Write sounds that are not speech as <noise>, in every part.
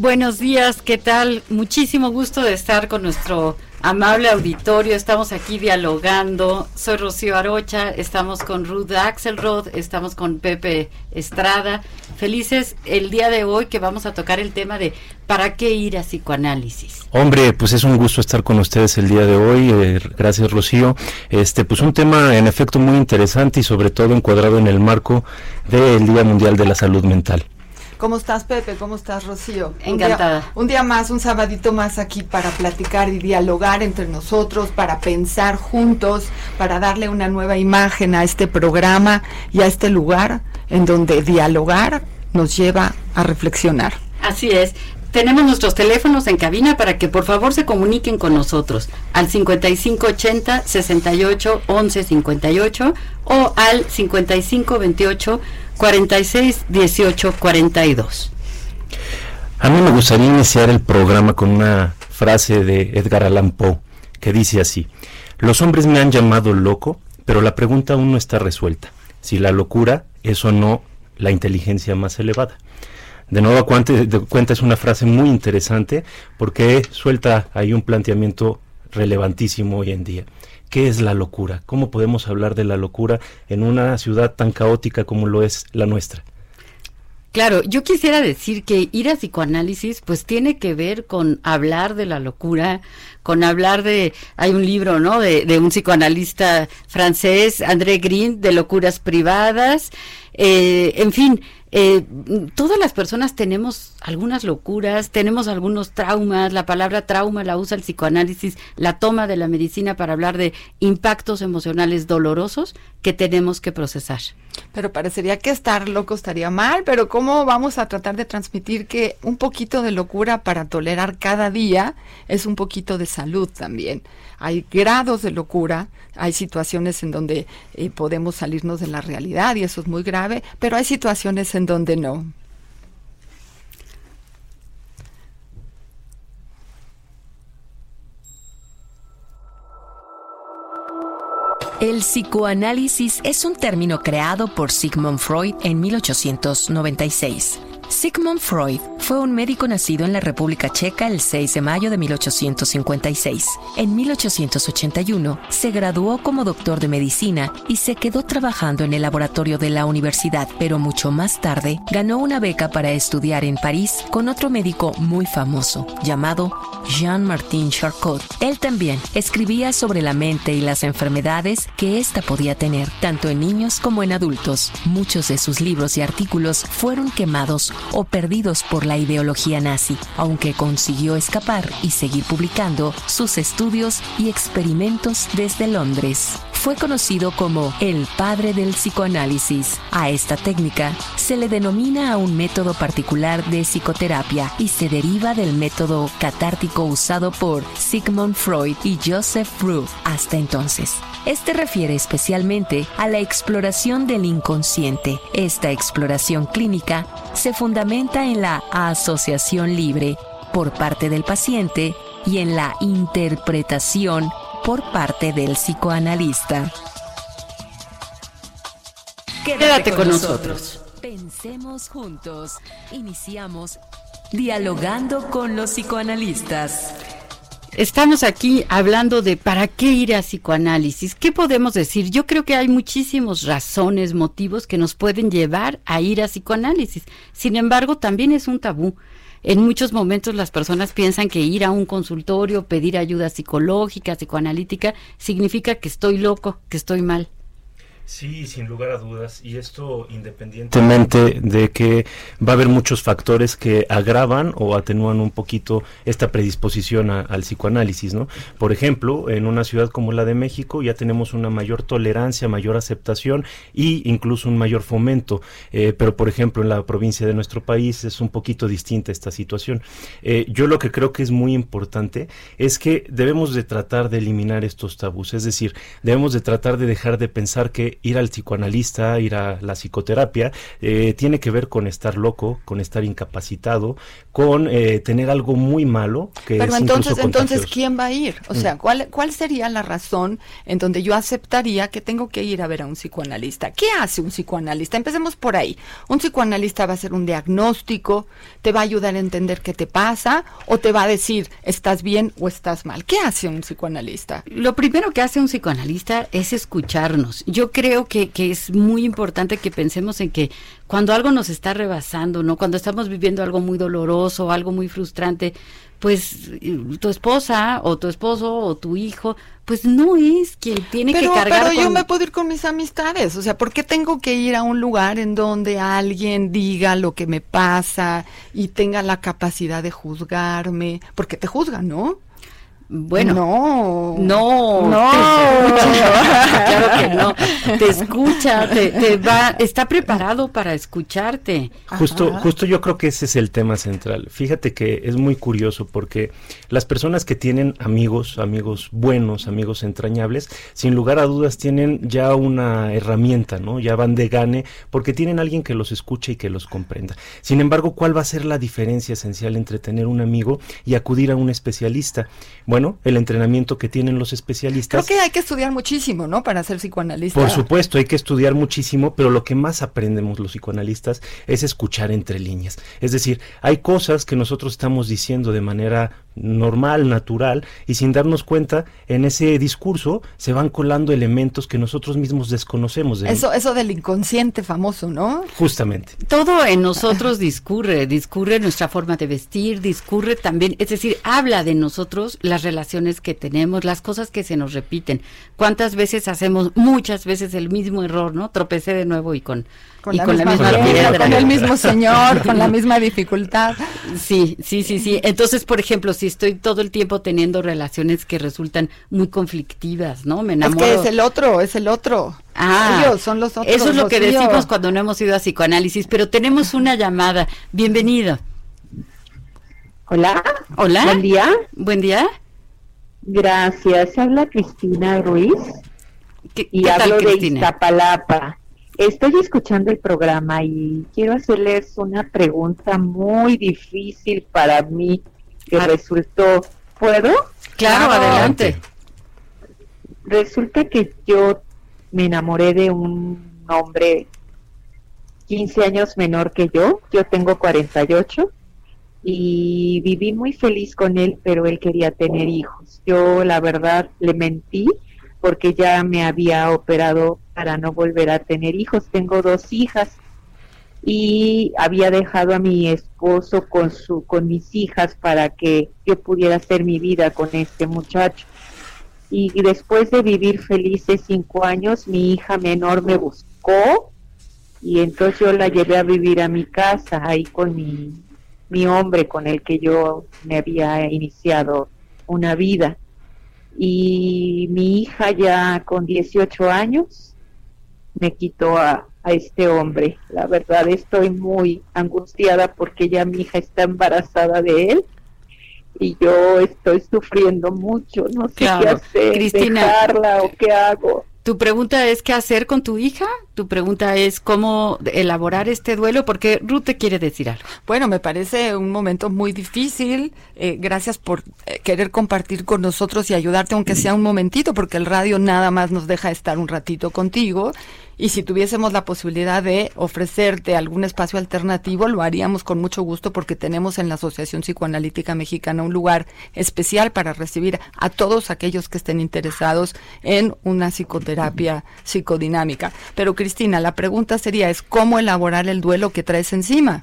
Buenos días, ¿qué tal? Muchísimo gusto de estar con nuestro amable auditorio. Estamos aquí dialogando. Soy Rocío Arocha, estamos con Ruth Axelrod, estamos con Pepe Estrada. Felices el día de hoy que vamos a tocar el tema de ¿para qué ir a psicoanálisis? Hombre, pues es un gusto estar con ustedes el día de hoy. Eh, gracias, Rocío. Este, pues un tema en efecto muy interesante y sobre todo encuadrado en el marco del Día Mundial de la Salud Mental. ¿Cómo estás, Pepe? ¿Cómo estás, Rocío? Encantada. Un día, un día, más, un sabadito más aquí para platicar y dialogar entre nosotros, para pensar juntos, para darle una nueva imagen a este programa y a este lugar en donde dialogar nos lleva a reflexionar. Así es. Tenemos nuestros teléfonos en cabina para que por favor se comuniquen con nosotros al 5580 68 11 58 o al 5528 46 18 42. A mí me gustaría iniciar el programa con una frase de Edgar Allan Poe que dice así: Los hombres me han llamado loco, pero la pregunta aún no está resuelta. Si la locura es o no la inteligencia más elevada. De nuevo de cuenta es una frase muy interesante porque suelta ahí un planteamiento relevantísimo hoy en día. ¿Qué es la locura? ¿Cómo podemos hablar de la locura en una ciudad tan caótica como lo es la nuestra? Claro, yo quisiera decir que ir a psicoanálisis pues tiene que ver con hablar de la locura, con hablar de, hay un libro, ¿no? De, de un psicoanalista francés, André Green, de locuras privadas, eh, en fin, eh, todas las personas tenemos algunas locuras, tenemos algunos traumas, la palabra trauma la usa el psicoanálisis, la toma de la medicina para hablar de impactos emocionales dolorosos que tenemos que procesar. Pero parecería que estar loco estaría mal, pero ¿cómo vamos a tratar de transmitir que un poquito de locura para tolerar cada día es un poquito de salud también? Hay grados de locura, hay situaciones en donde eh, podemos salirnos de la realidad y eso es muy grave, pero hay situaciones en donde no. El psicoanálisis es un término creado por Sigmund Freud en 1896 Sigmund Freud fue un médico nacido en la República Checa el 6 de mayo de 1856. En 1881 se graduó como doctor de medicina y se quedó trabajando en el laboratorio de la universidad, pero mucho más tarde ganó una beca para estudiar en París con otro médico muy famoso llamado Jean-Martin Charcot. Él también escribía sobre la mente y las enfermedades que ésta podía tener, tanto en niños como en adultos. Muchos de sus libros y artículos fueron quemados o perdidos por la ideología nazi, aunque consiguió escapar y seguir publicando sus estudios y experimentos desde Londres. Fue conocido como el padre del psicoanálisis. A esta técnica se le denomina a un método particular de psicoterapia y se deriva del método catártico usado por Sigmund Freud y Joseph Ruth hasta entonces. Este refiere especialmente a la exploración del inconsciente. Esta exploración clínica se fundamenta en la asociación libre por parte del paciente y en la interpretación por parte del psicoanalista. Quédate, con, nosotros. Pensemos juntos. Iniciamos dialogando con los psicoanalistas. Estamos aquí hablando de para qué ir a psicoanálisis. ¿Qué podemos decir? Yo creo que hay muchísimas razones, motivos que nos pueden llevar a ir a psicoanálisis. Sin embargo, también es un tabú. En muchos momentos las personas piensan que ir a un consultorio, pedir ayuda psicológica, psicoanalítica, significa que estoy loco, que estoy mal. Sí, sin lugar a dudas. Y esto independientemente de que va a haber muchos factores que agravan o atenúan un poquito esta predisposición al psicoanálisis, ¿no? Por ejemplo, en una ciudad como la de México ya tenemos una mayor tolerancia, mayor aceptación y incluso un mayor fomento. Eh, pero, por ejemplo, en la provincia de nuestro país es un poquito distinta esta situación. Eh, yo lo que creo que es muy importante es que debemos de tratar de eliminar estos tabús. Es decir, debemos de tratar de dejar de pensar que ir al psicoanalista, ir a la psicoterapia, eh, tiene que ver con estar loco, con estar incapacitado, con eh, tener algo muy malo. Que Pero entonces, entonces, ¿quién va a ir? O sea, mm. ¿cuál, ¿cuál sería la razón en donde yo aceptaría que tengo que ir a ver a un psicoanalista? ¿Qué hace un psicoanalista? Empecemos por ahí. Un psicoanalista va a hacer un diagnóstico, te va a ayudar a entender qué te pasa o te va a decir estás bien o estás mal. ¿Qué hace un psicoanalista? Lo primero que hace un psicoanalista es escucharnos. Yo creo creo que, que es muy importante que pensemos en que cuando algo nos está rebasando, ¿no? Cuando estamos viviendo algo muy doloroso, algo muy frustrante, pues tu esposa o tu esposo o tu hijo, pues no es quien tiene que cargar. Pero yo me puedo ir con mis amistades, o sea, ¿por qué tengo que ir a un lugar en donde alguien diga lo que me pasa y tenga la capacidad de juzgarme? Porque te juzgan, ¿no? Bueno, no, no, no, <laughs> claro que no, te escucha, te, va, está preparado para escucharte. Justo, justo yo creo que ese es el tema central. Fíjate que es muy curioso porque las personas que tienen amigos, amigos buenos, amigos entrañables, sin lugar a dudas tienen ya una herramienta, ¿no? Ya van de gane porque tienen alguien que los escuche y que los comprenda. Sin embargo, ¿cuál va a ser la diferencia esencial entre tener un amigo y acudir a un especialista? Bueno, el entrenamiento que tienen los especialistas. Creo que hay que estudiar muchísimo, ¿no? Para ser psicoanalista. Por supuesto, hay que estudiar muchísimo, pero lo que más aprendemos los psicoanalistas es escuchar entre líneas. Es decir, hay cosas que nosotros estamos diciendo de manera normal, natural, y sin darnos cuenta, en ese discurso se van colando elementos que nosotros mismos desconocemos. eso, eso del inconsciente famoso, ¿no? Justamente. Todo en nosotros discurre, discurre nuestra forma de vestir, discurre también, es decir, habla de nosotros las relaciones que tenemos, las cosas que se nos repiten. ¿Cuántas veces hacemos, muchas veces el mismo error, ¿no? Tropecé de nuevo y con con, la, misma, con el mismo señor, <laughs> con la misma dificultad. Sí, sí, sí, sí. Entonces, por ejemplo, si estoy todo el tiempo teniendo relaciones que resultan muy conflictivas, ¿no? Me enamoro. Es que es el otro, es el otro. Ah, Ellos son los otros. Eso es lo que decimos cuando no hemos ido a psicoanálisis, pero tenemos una llamada. Bienvenido. Hola. Hola. Buen día. Buen día. Gracias. Habla Cristina Ruiz. y hablo de Iztapalapa. Estoy escuchando el programa y quiero hacerles una pregunta muy difícil para mí que ah. resultó. ¿Puedo? Claro, adelante. Resulta que yo me enamoré de un hombre 15 años menor que yo. Yo tengo 48 y viví muy feliz con él, pero él quería tener hijos. Yo la verdad le mentí porque ya me había operado para no volver a tener hijos. Tengo dos hijas y había dejado a mi esposo con su con mis hijas para que yo pudiera hacer mi vida con este muchacho. Y después de vivir felices cinco años, mi hija menor me buscó y entonces yo la llevé a vivir a mi casa ahí con mi, mi hombre con el que yo me había iniciado una vida y mi hija ya con 18 años me quitó a, este hombre. La verdad estoy muy angustiada porque ya mi hija está embarazada de él y yo estoy sufriendo mucho, no sé qué hacer, Cristina, dejarla o qué hago. Tu pregunta es qué hacer con tu hija. Tu pregunta es cómo elaborar este duelo, porque Ruth te quiere decir algo. Bueno, me parece un momento muy difícil. Eh, gracias por eh, querer compartir con nosotros y ayudarte, aunque sea un momentito, porque el radio nada más nos deja estar un ratito contigo y si tuviésemos la posibilidad de ofrecerte algún espacio alternativo, lo haríamos con mucho gusto porque tenemos en la Asociación Psicoanalítica Mexicana un lugar especial para recibir a todos aquellos que estén interesados en una psicoterapia psicodinámica. Pero Cristina, la pregunta sería es cómo elaborar el duelo que traes encima.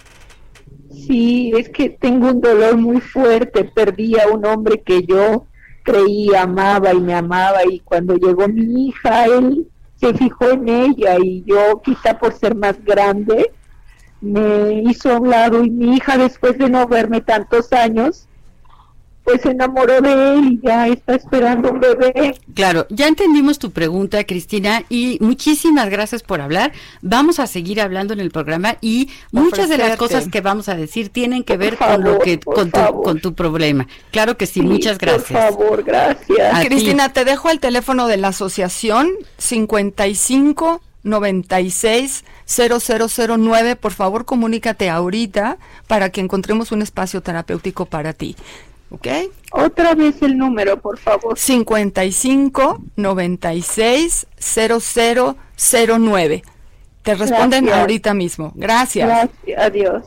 Sí, es que tengo un dolor muy fuerte, perdí a un hombre que yo creía amaba y me amaba y cuando llegó mi hija, él se fijó en ella y yo quizá por ser más grande me hizo a un lado y mi hija después de no verme tantos años pues se enamoró de él y ya está esperando un bebé. Claro, ya entendimos tu pregunta, Cristina, y muchísimas gracias por hablar. Vamos a seguir hablando en el programa y muchas de las cosas que vamos a decir tienen que ver con lo que con tu, con tu problema. Claro que sí, muchas gracias. Por favor, gracias. Cristina, te dejo el teléfono de la asociación 55 96 0009. Por favor, comunícate ahorita para que encontremos un espacio terapéutico para ti. ¿Ok? Otra vez el número, por favor. 55 96 0009. Te responden ahorita mismo. Gracias. Gracias. Adiós.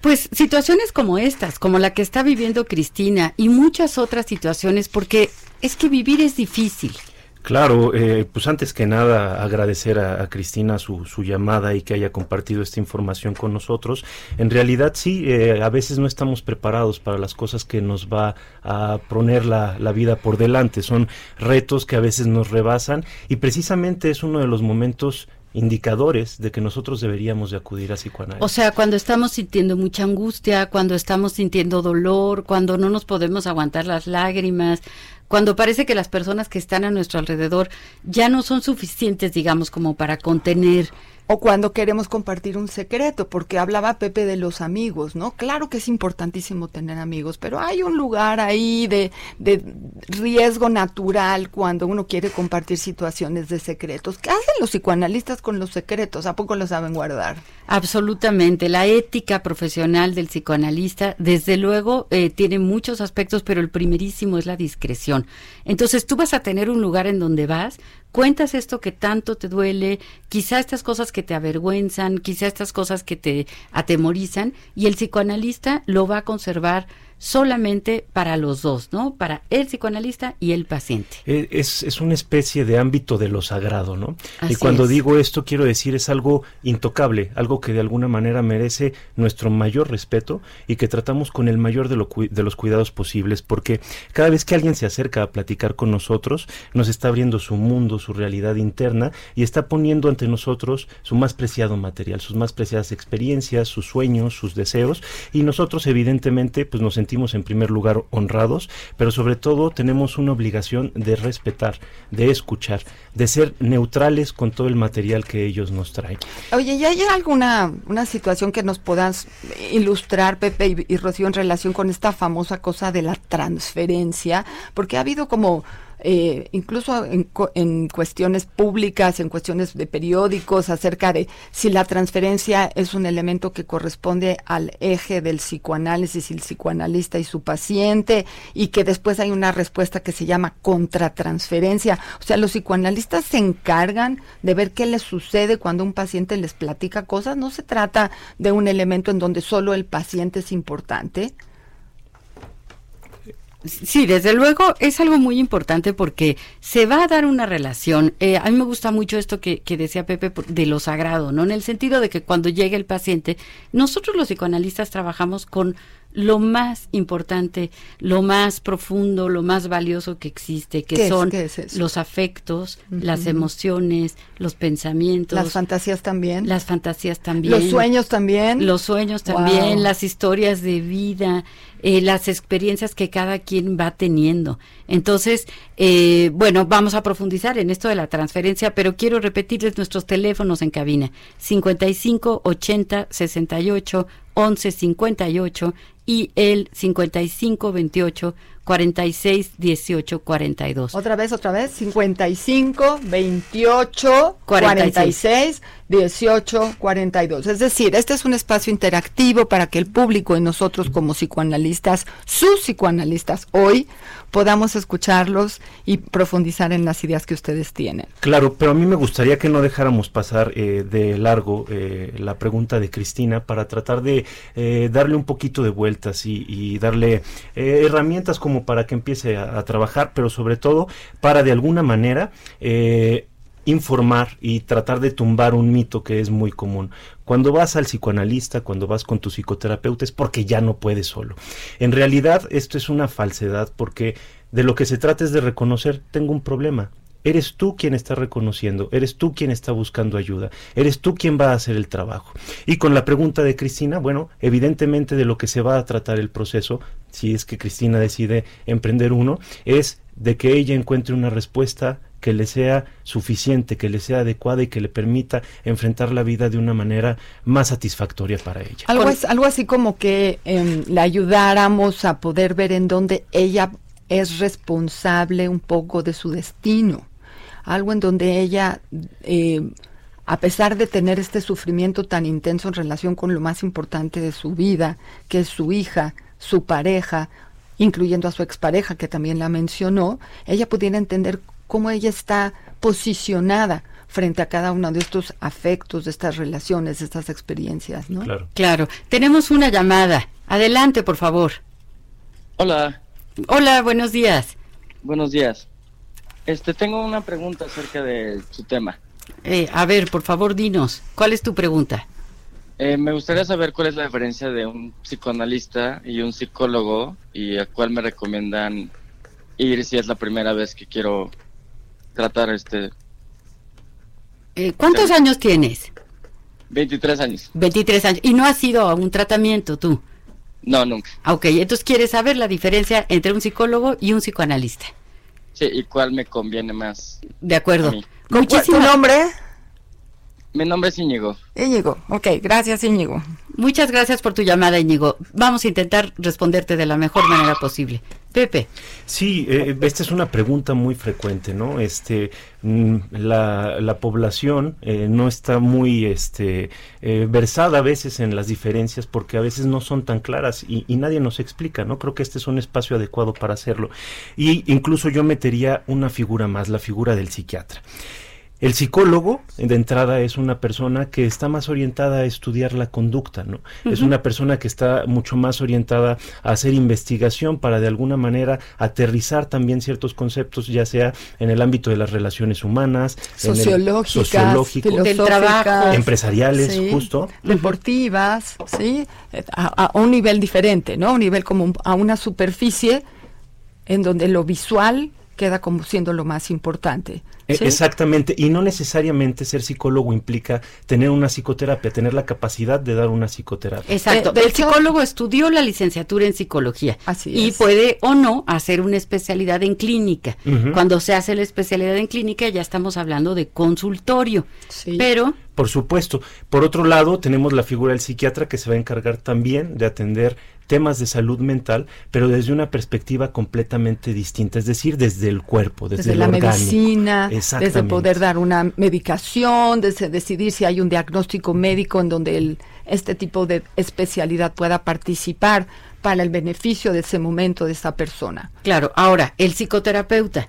Pues situaciones como estas, como la que está viviendo Cristina y muchas otras situaciones, porque es que vivir es difícil. Claro, eh, pues antes que nada agradecer a, Cristina su, su, llamada y que haya compartido esta información con nosotros. En realidad sí, eh, a veces no estamos preparados para las cosas que nos va a poner la, la, vida por delante. Son retos que a veces nos rebasan y precisamente es uno de los momentos indicadores de que nosotros deberíamos de acudir a psicoanálisis. O sea, cuando estamos sintiendo mucha angustia, cuando estamos sintiendo dolor, cuando no nos podemos aguantar las lágrimas, cuando parece que las personas que están a nuestro alrededor ya no son suficientes, digamos, como para contener o cuando queremos compartir un secreto, porque hablaba Pepe de los amigos, ¿no? Claro que es importantísimo tener amigos, pero hay un lugar ahí de, de riesgo natural cuando uno quiere compartir situaciones de secretos. ¿Qué hacen los psicoanalistas con los secretos? ¿A poco lo saben guardar? Absolutamente. La ética profesional del psicoanalista, desde luego, eh, tiene muchos aspectos, pero el primerísimo es la discreción. Entonces tú vas a tener un lugar en donde vas cuentas esto que tanto te duele, quizá estas cosas que te avergüenzan, quizá estas cosas que te atemorizan, y el psicoanalista lo va a conservar solamente para los dos, ¿no? Para el psicoanalista y el paciente. Eh, es, es una especie de ámbito de lo sagrado, ¿no? y cuando digo esto, quiero decir, es algo intocable, algo que de alguna manera merece nuestro mayor respeto y que tratamos con el mayor de, de los cuidados posibles, porque cada vez que alguien se acerca a platicar con nosotros, nos está abriendo su mundo, su realidad interna y está poniendo ante nosotros su más preciado material, sus más preciadas experiencias, sus sueños, sus deseos, y nosotros evidentemente pues nos sentimos en primer lugar honrados, pero sobre todo tenemos una obligación de respetar, de escuchar, de ser neutrales con todo el material que ellos nos traen. Oye, ¿y hay alguna una situación que nos puedas ilustrar, Pepe y, y Rocío, en relación con esta famosa cosa de la transferencia? Porque ha habido como eh, incluso en, en, cuestiones públicas, en cuestiones de periódicos, acerca de si la transferencia es un elemento que corresponde al eje del psicoanálisis, el psicoanalista y su paciente, y que después hay una respuesta que se llama contratransferencia. O sea, los psicoanalistas se encargan de ver qué les sucede cuando un paciente les platica cosas. No se trata de un elemento en donde solo el paciente es importante. Sí, desde luego es algo muy importante porque se va a dar una relación. Eh, a mí me gusta mucho esto que, que, decía Pepe de lo sagrado, ¿no? En el sentido de que cuando llegue el paciente, nosotros los psicoanalistas trabajamos con lo más importante, lo más profundo, lo más valioso que existe, que son los afectos, las emociones, los pensamientos. Las fantasías también. Las fantasías también. Los sueños también. Los sueños también, las historias de vida, eh, las experiencias que cada quien va teniendo. Entonces, eh, bueno, vamos a profundizar en esto de la transferencia, pero quiero repetirles nuestros teléfonos en cabina. 55 80 68 11 58 y el 55 28 46 18 42. Otra vez, otra vez, 55 28 46 18 42. Es decir, este es un espacio interactivo para que el público y nosotros como psicoanalistas, sus psicoanalistas hoy, podamos escucharlos y profundizar en las ideas que ustedes tienen. Claro, pero a mí me gustaría que no dejáramos pasar eh, de largo eh, la pregunta de Cristina para tratar de eh, darle un poquito de vueltas y, y darle eh, herramientas como para que empiece a, trabajar, pero sobre todo para de alguna manera eh, informar y tratar de tumbar un mito que es muy común. Cuando vas al psicoanalista, cuando vas con tu psicoterapeuta es porque ya no puedes solo. En realidad esto es una falsedad porque de lo que se trata es de reconocer tengo un problema Eres tú quien está reconociendo, eres tú quien está buscando ayuda, eres tú quien va a hacer el trabajo. Y con la pregunta de Cristina, bueno, evidentemente de lo que se va a tratar el proceso, si es que Cristina decide emprender uno, es de que ella encuentre una respuesta que le sea suficiente, que le sea adecuada y que le permita enfrentar la vida de una manera más satisfactoria para ella. Algo, es, algo así como que eh, le ayudáramos a poder ver en dónde ella es responsable un poco de su destino. Algo en donde ella, eh, a pesar de tener este sufrimiento tan intenso en relación con lo más importante de su vida, que es su hija, su pareja, incluyendo a su expareja que también la mencionó, ella pudiera entender cómo ella está posicionada frente a cada uno de estos afectos, de estas relaciones, de estas experiencias, ¿no? Claro. Claro. Tenemos una llamada. Adelante, por favor. Hola, Hola, buenos días. buenos días. Este, tengo una pregunta acerca de su tema. Eh, a ver, por favor, dinos, ¿cuál es tu pregunta? Eh, me gustaría saber cuál es la diferencia de un psicoanalista y un psicólogo y a cuál me recomiendan ir si es la primera vez que quiero tratar este Eh, ¿Cuántos años tienes? 23 años. 23 años. ¿Y no has ido a un tratamiento tú? No, nunca. Ah, Ok, entonces quieres saber la diferencia entre un psicólogo y un psicoanalista. Sí, y cuál me conviene más. De acuerdo. ¿Cuál- ¿Tu nombre? Mi nombre es Íñigo. Íñigo. Ok, gracias Íñigo. muchas gracias por tu llamada, Íñigo. Vamos a intentar responderte de la mejor manera posible. Pepe, Sí, eh, esta es una pregunta muy frecuente, ¿no? Este, mm, la, la población eh, no está muy este, eh, versada a veces en las diferencias porque a veces no son tan claras y, y nadie nos explica, ¿no? Creo que este es un espacio adecuado para hacerlo. Y incluso yo metería una figura más, la figura del psiquiatra. El psicólogo, de entrada, es una persona que está más orientada a estudiar la conducta, ¿no? Es una persona que está mucho más orientada a hacer investigación para de alguna manera aterrizar también ciertos conceptos, ya sea en el ámbito de las relaciones humanas, Sociológicas, Del trabajo. empresariales, sí, justo. deportivas, sí, a, a un nivel diferente, ¿no? A un nivel como a una superficie en donde lo visual queda como siendo lo más importante. E- ¿sí? Exactamente, y no necesariamente ser psicólogo implica tener una psicoterapia, tener la capacidad de dar una psicoterapia. exacto. De- de el hecho- psicólogo estudió la licenciatura en psicología Así y es. puede o no hacer una especialidad en clínica. Cuando se hace la especialidad en clínica ya estamos hablando de consultorio. Sí. Pero Por supuesto. Por otro lado, tenemos la figura del psiquiatra que se va a encargar también de atender temas de salud mental, pero desde una perspectiva completamente distinta, es decir, desde el cuerpo, desde, desde el la orgánico. medicina, desde poder dar una medicación, desde decidir si hay un diagnóstico médico en donde el, este tipo de especialidad pueda participar para el beneficio de ese momento de esa persona. Claro, ahora, el psicoterapeuta.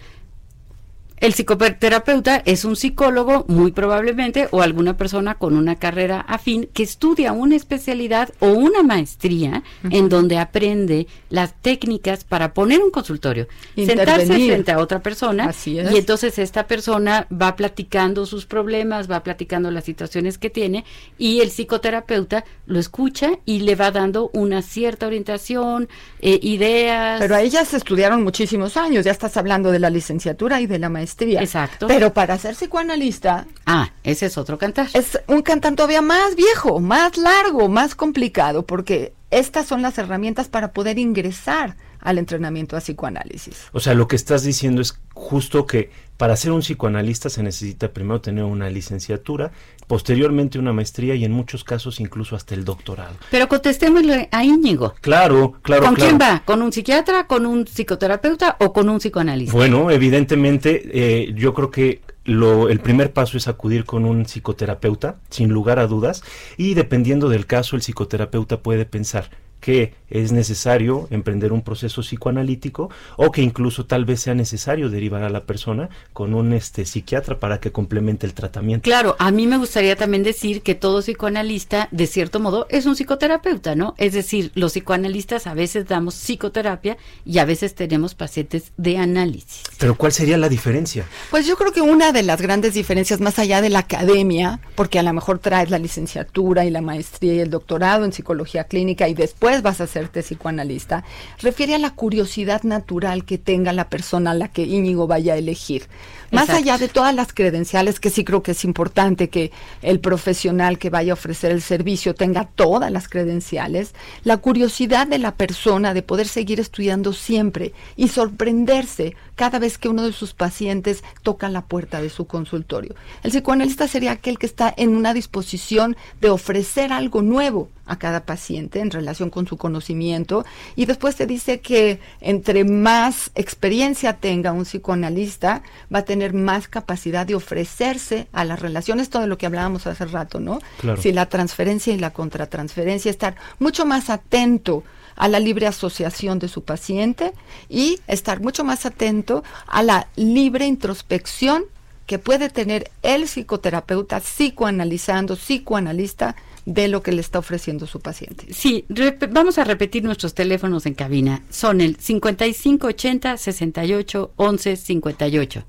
El psicoterapeuta es un psicólogo, muy probablemente, o alguna persona con una carrera afín que estudia una especialidad o una maestría en donde aprende las técnicas para poner un consultorio, sentarse frente a otra persona Así es. y entonces esta persona va platicando sus problemas, va platicando las situaciones que tiene y el psicoterapeuta lo escucha y le va dando una cierta orientación, eh, ideas. Pero a ellas estudiaron muchísimos años, ya estás hablando de la licenciatura y de la maestría. Exacto. Pero para ser psicoanalista Ah, ese es otro cantar. es un cantante todavía más viejo, más largo, más complicado, porque estas son las herramientas para poder ingresar al entrenamiento a psicoanálisis. O sea, lo que estás diciendo es justo que para ser un psicoanalista se necesita primero tener una licenciatura, posteriormente una maestría y en muchos casos incluso hasta el doctorado. Pero contestémosle a Íñigo. Claro, claro, ¿Con claro. quién va? ¿Con un psiquiatra, con un psicoterapeuta o con un psicoanalista? Bueno, evidentemente, eh, yo creo que lo, el primer paso es acudir con un psicoterapeuta, sin lugar a dudas, y dependiendo del caso, el psicoterapeuta puede pensar que es necesario emprender un proceso psicoanalítico o que incluso tal vez sea necesario derivar a la persona con un este psiquiatra para que complemente el tratamiento. Claro, a mí me gustaría también decir que todo psicoanalista, de cierto modo, es un psicoterapeuta, ¿no? Es decir, los psicoanalistas a veces damos psicoterapia y a veces tenemos pacientes de análisis. Pero ¿cuál sería la diferencia? Pues yo creo que una de las grandes diferencias, más allá de la academia, porque a lo mejor traes la licenciatura y la maestría y el doctorado en psicología clínica y después vas a hacerte psicoanalista, refiere a la curiosidad natural que tenga la persona a la que Íñigo vaya a elegir. Más allá de todas las credenciales, que sí creo que es importante que el profesional que vaya a ofrecer el servicio tenga todas las credenciales, la curiosidad de la persona de poder seguir estudiando siempre y sorprenderse cada vez que uno de sus pacientes toca la puerta de su consultorio. El psicoanalista sería aquel que está en una disposición de ofrecer algo nuevo a cada paciente en relación con su conocimiento y después te dice que entre más experiencia tenga un psicoanalista va a tener más capacidad de ofrecerse a las relaciones, todo lo que hablábamos hace rato, ¿no? Claro. Si la transferencia y la contratransferencia, estar mucho más atento a la libre asociación de su paciente y estar mucho más atento a la libre introspección que puede tener el psicoterapeuta psicoanalizando, psicoanalista de lo que le está ofreciendo su paciente. Sí, vamos a repetir nuestros teléfonos en cabina. Son el 5580 68 11 58.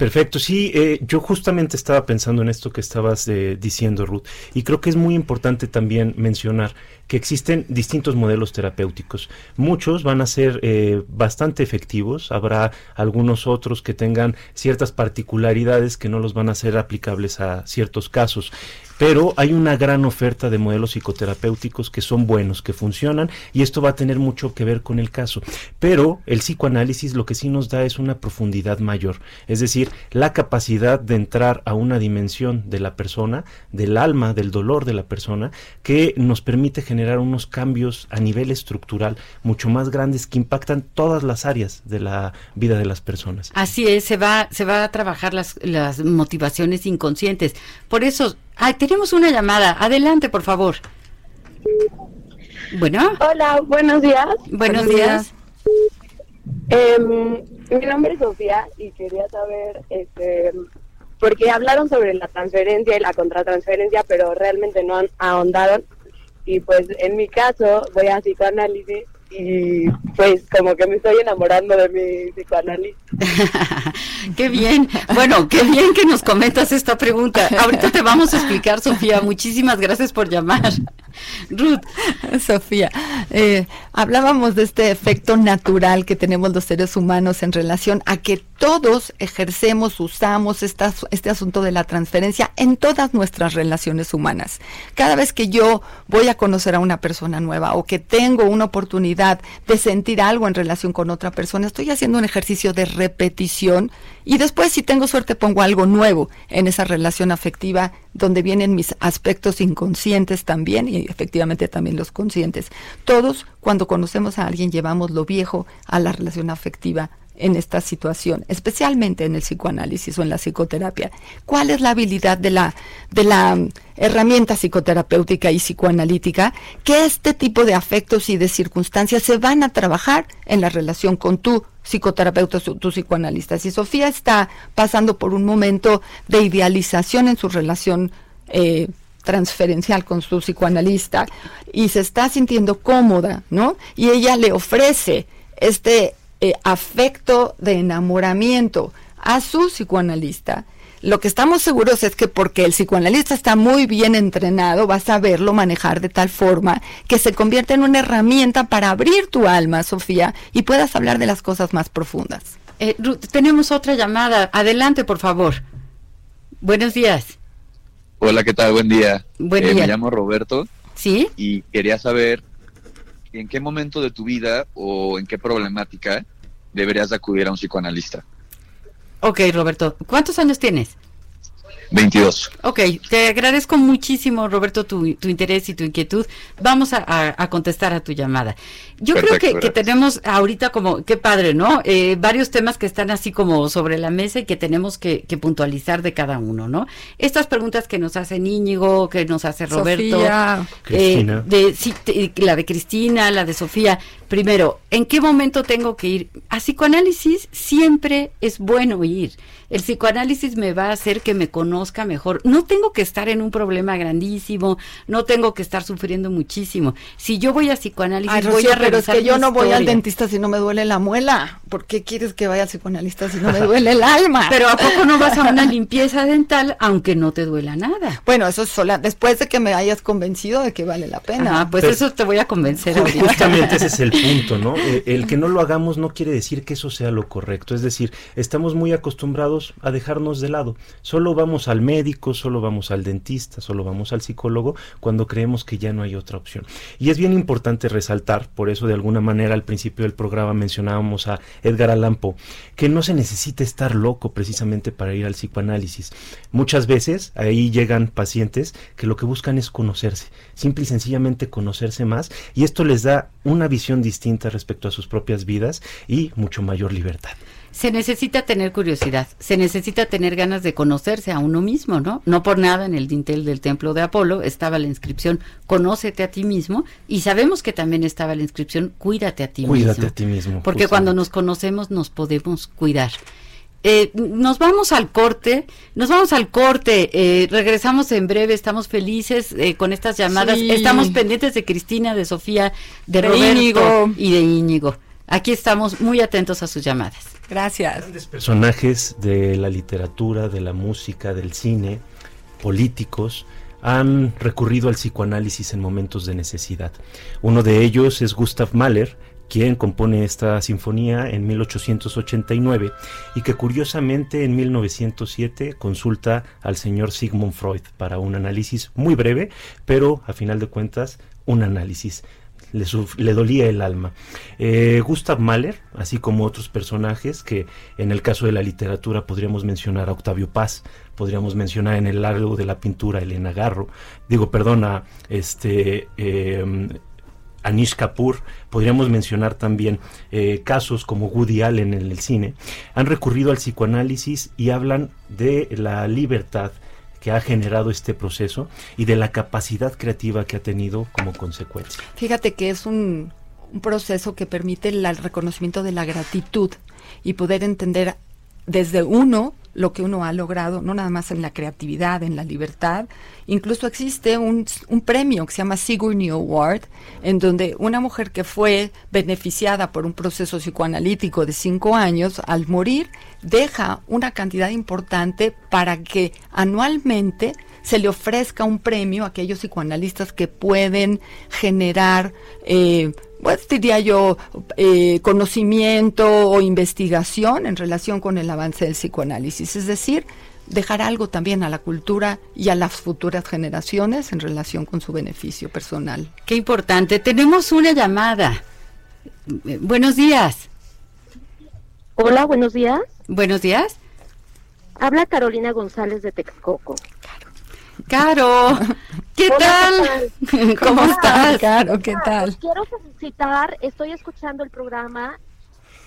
Perfecto, sí, eh, yo justamente estaba pensando en esto que estabas eh, diciendo, Ruth, y creo que es muy importante también mencionar que existen distintos modelos terapéuticos. Muchos van a ser eh, bastante efectivos, habrá algunos otros que tengan ciertas particularidades que no los van a ser aplicables a ciertos casos. Pero hay una gran oferta de modelos psicoterapéuticos que son buenos, que funcionan, y esto va a tener mucho que ver con el caso. Pero el psicoanálisis lo que sí nos da es una profundidad mayor, es decir, la capacidad de entrar a una dimensión de la persona, del alma, del dolor de la persona, que nos permite generar unos cambios a nivel estructural mucho más grandes que impactan todas las áreas de la vida de las personas. Así es, se va, se va a trabajar las, las motivaciones inconscientes. Por eso, ay, tenemos una llamada. Adelante, por favor. Bueno, Hola, buenos días. buenos días. Em, mi nombre es Sofía y quería saber, este, porque hablaron sobre la transferencia y la contratransferencia, pero realmente no han- ahondaron. Y pues en mi caso voy a psicoanálisis y pues como que me estoy enamorando de mi psicoanálisis. <laughs> qué bien. Bueno, qué bien que nos comentas esta pregunta. Ahorita te vamos a explicar, Sofía. Muchísimas gracias por llamar. Ruth, Sofía, eh, hablábamos de este efecto natural que tenemos los seres humanos en relación a que todos ejercemos, usamos esta- este asunto de la transferencia en todas nuestras relaciones humanas. Cada vez que yo voy a conocer a una persona nueva o que tengo una oportunidad de sentir algo en relación con otra persona, estoy haciendo un ejercicio de repetición y después, si tengo suerte, pongo algo nuevo en esa relación afectiva donde vienen mis aspectos inconscientes también y efectivamente también los conscientes. Todos, cuando conocemos a alguien, llevamos lo viejo a la relación afectiva en esta situación, especialmente en el psicoanálisis o en la psicoterapia. ¿Cuál es la habilidad de la, de la mm, herramienta psicoterapéutica y psicoanalítica? Que este tipo de afectos y de circunstancias se van a trabajar en la relación con tu psicoterapeuta, su- tu psicoanalista. Si Sofía está pasando por un momento de idealización en su relación eh, transferencial con su psicoanalista y se está sintiendo cómoda, ¿no? Y ella le ofrece este eh, afecto de enamoramiento a su psicoanalista. Lo que estamos seguros es que porque el psicoanalista está muy bien entrenado, va a saberlo manejar de tal forma que se convierte en una herramienta para abrir tu alma, Sofía, y puedas hablar de las cosas más profundas. eh, tenemos otra llamada. Adelante, por favor. Buenos días. Hola, ¿qué tal? Buen día. Buen Eh, día. Me llamo Roberto ¿Sí? y quería saber en qué momento de tu vida o en qué problemática deberías de acudir a un psicoanalista. Ok, Roberto. ¿Cuántos años tienes? 22. Ok, te agradezco muchísimo, Roberto, tu, tu interés y tu inquietud. Vamos a, a- a contestar a tu llamada. Yo Perfecto, creo que, que tenemos ahorita como, qué padre, ¿no? Eh, varios temas que están así como sobre la mesa y que tenemos que, que puntualizar de cada uno, ¿no? Estas preguntas que nos hace Íñigo, que nos hace Roberto. Sofía. Cristina. eh, de, sí, te- la de Cristina, la de Sofía. Primero, ¿en qué momento tengo que ir? A psicoanálisis siempre es bueno ir. El psicoanálisis me va a hacer que me conozca conozca mejor. No tengo que estar en un problema grandísimo, no tengo que estar sufriendo muchísimo. Si yo voy a psicoanálisis, voy a pero es que yo no voy al dentista si no me duele la muela. ¿Por qué quieres que vaya al psicoanalista si no me duele el alma? Pero ¿a poco no vas a una limpieza dental aunque no te duela nada? Bueno, eso es sola, después de que me hayas convencido de que vale la pena. Ah, pues Pero- eso te voy a convencer ahorita. Justamente ese es el punto, ¿no? <laughs> Eh, El que no lo hagamos no quiere decir que eso sea lo correcto. Es decir, estamos muy acostumbrados a dejarnos de lado. Solo vamos al médico, solo vamos al dentista, solo vamos al psicólogo cuando creemos que ya no hay otra opción. Y es bien importante resaltar, por eso de alguna manera al principio del programa mencionábamos a Edgar Allan Poe, que no se necesita estar loco precisamente para ir al psicoanálisis. Muchas veces ahí llegan pacientes que lo que buscan es conocerse, simple y sencillamente conocerse más, y esto les da una visión distinta respecto a sus propias vidas y mucho mayor libertad. Se necesita tener curiosidad, se necesita tener ganas de conocerse a uno mismo, ¿no? No por nada en el dintel del templo de Apolo estaba la inscripción Conócete a ti mismo y sabemos que también estaba la inscripción Cuídate a ti Cuídate mismo. a ti mismo. Porque cuando nos conocemos nos podemos cuidar. Eh, nos vamos al corte, nos vamos al corte, eh, regresamos en breve, estamos felices eh, con estas llamadas, Sí. estamos pendientes de Cristina, de Sofía, de, De Roberto Íñigo. y de Íñigo. Aquí estamos muy atentos a sus llamadas. Gracias. personajes de la literatura, de la música, del cine, políticos, han recurrido al psicoanálisis en momentos de necesidad. Uno de ellos es Gustav Mahler, quien compone esta sinfonía en 1889 y que curiosamente en 1907 consulta al señor Sigmund Freud para un análisis muy breve, pero a final de cuentas un análisis le, dolía el alma. Eh, Gustav Mahler, así como otros personajes que en el caso de la literatura podríamos mencionar a Octavio Paz, podríamos mencionar en el largo de la pintura a Elena Garro, digo, perdona, este... eh, Anish Kapoor, podríamos mencionar también eh, casos como Woody Allen en el cine, han recurrido al psicoanálisis y hablan de la libertad que ha generado este proceso y de la capacidad creativa que ha tenido como consecuencia. Fíjate que es un, un proceso que permite el, el reconocimiento de la gratitud y poder entender desde uno lo que uno ha logrado, no nada más en la creatividad, en la libertad. Incluso existe un, un premio que se llama Sigourney Award, en donde una mujer que fue beneficiada por un proceso psicoanalítico de cinco años, al morir, deja una cantidad importante para que anualmente se le ofrezca un premio a aquellos psicoanalistas que pueden generar, eh, pues diría yo, eh, conocimiento o investigación en relación con el avance del psicoanálisis. Es decir, dejar algo también a la cultura y a las futuras generaciones en relación con su beneficio personal. Qué importante. Tenemos una llamada. Buenos días. Hola, buenos días. Buenos días. Habla Carolina González de Texcoco. Caro, ¿qué Hola, tal? ¿qué <laughs> ¿Cómo estás? Claro, ¿qué tal? quiero felicitar, estoy escuchando el programa,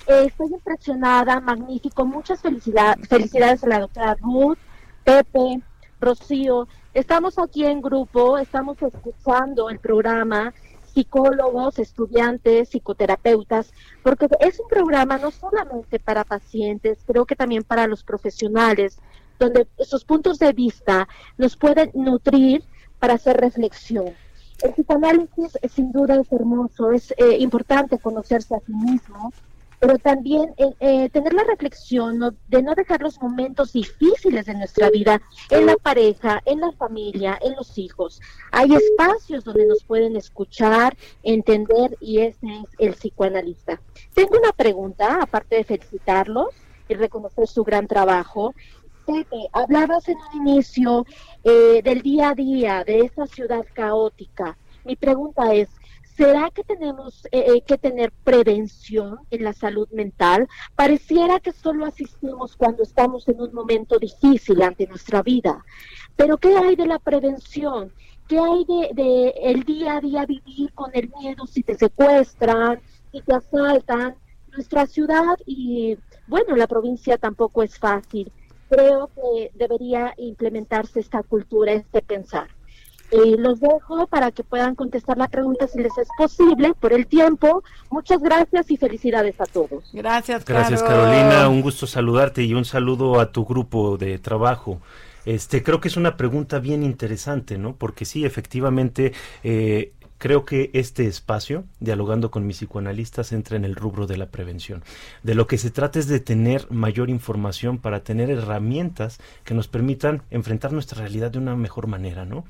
eh, estoy impresionada, magnífico, muchas felicidad- felicidades a la doctora Ruth, Pepe, Rocío. Estamos aquí en grupo, estamos escuchando el programa, psicólogos, estudiantes, psicoterapeutas, porque es un programa no solamente para pacientes, creo que también para los profesionales, donde sus puntos de vista nos pueden nutrir para hacer reflexión. El psicoanálisis eh, sin duda es hermoso, es eh, importante conocerse a sí mismo, pero también eh, eh, tener la reflexión ¿no? de no dejar los momentos difíciles de nuestra vida en la pareja, en la familia, en los hijos. Hay espacios donde nos pueden escuchar, entender y ese es el psicoanalista. Tengo una pregunta, aparte de felicitarlos y reconocer su gran trabajo. Pepe, hablabas en un inicio eh, del día a día, de esta ciudad caótica. Mi pregunta es, ¿será que tenemos eh, eh, que tener prevención en la salud mental? Pareciera que solo asistimos cuando estamos en un momento difícil ante nuestra vida. Pero ¿qué hay de la prevención? ¿Qué hay de, de el día a día vivir con el miedo si te secuestran, si te asaltan? Nuestra ciudad y, bueno, la provincia tampoco es fácil creo que debería implementarse esta cultura, este pensar. Y los dejo para que puedan contestar la pregunta si les es posible por el tiempo. Muchas gracias y felicidades a todos. Gracias, Gracias Caro. Carolina, un gusto saludarte y un saludo a tu grupo de trabajo. Este, creo que es una pregunta bien interesante, ¿no? Porque sí, efectivamente, eh, creo que este espacio, dialogando con mis psicoanalistas, entra en el rubro de la prevención. De lo que se trata es de tener mayor información para tener herramientas que nos permitan enfrentar nuestra realidad de una mejor manera, ¿no?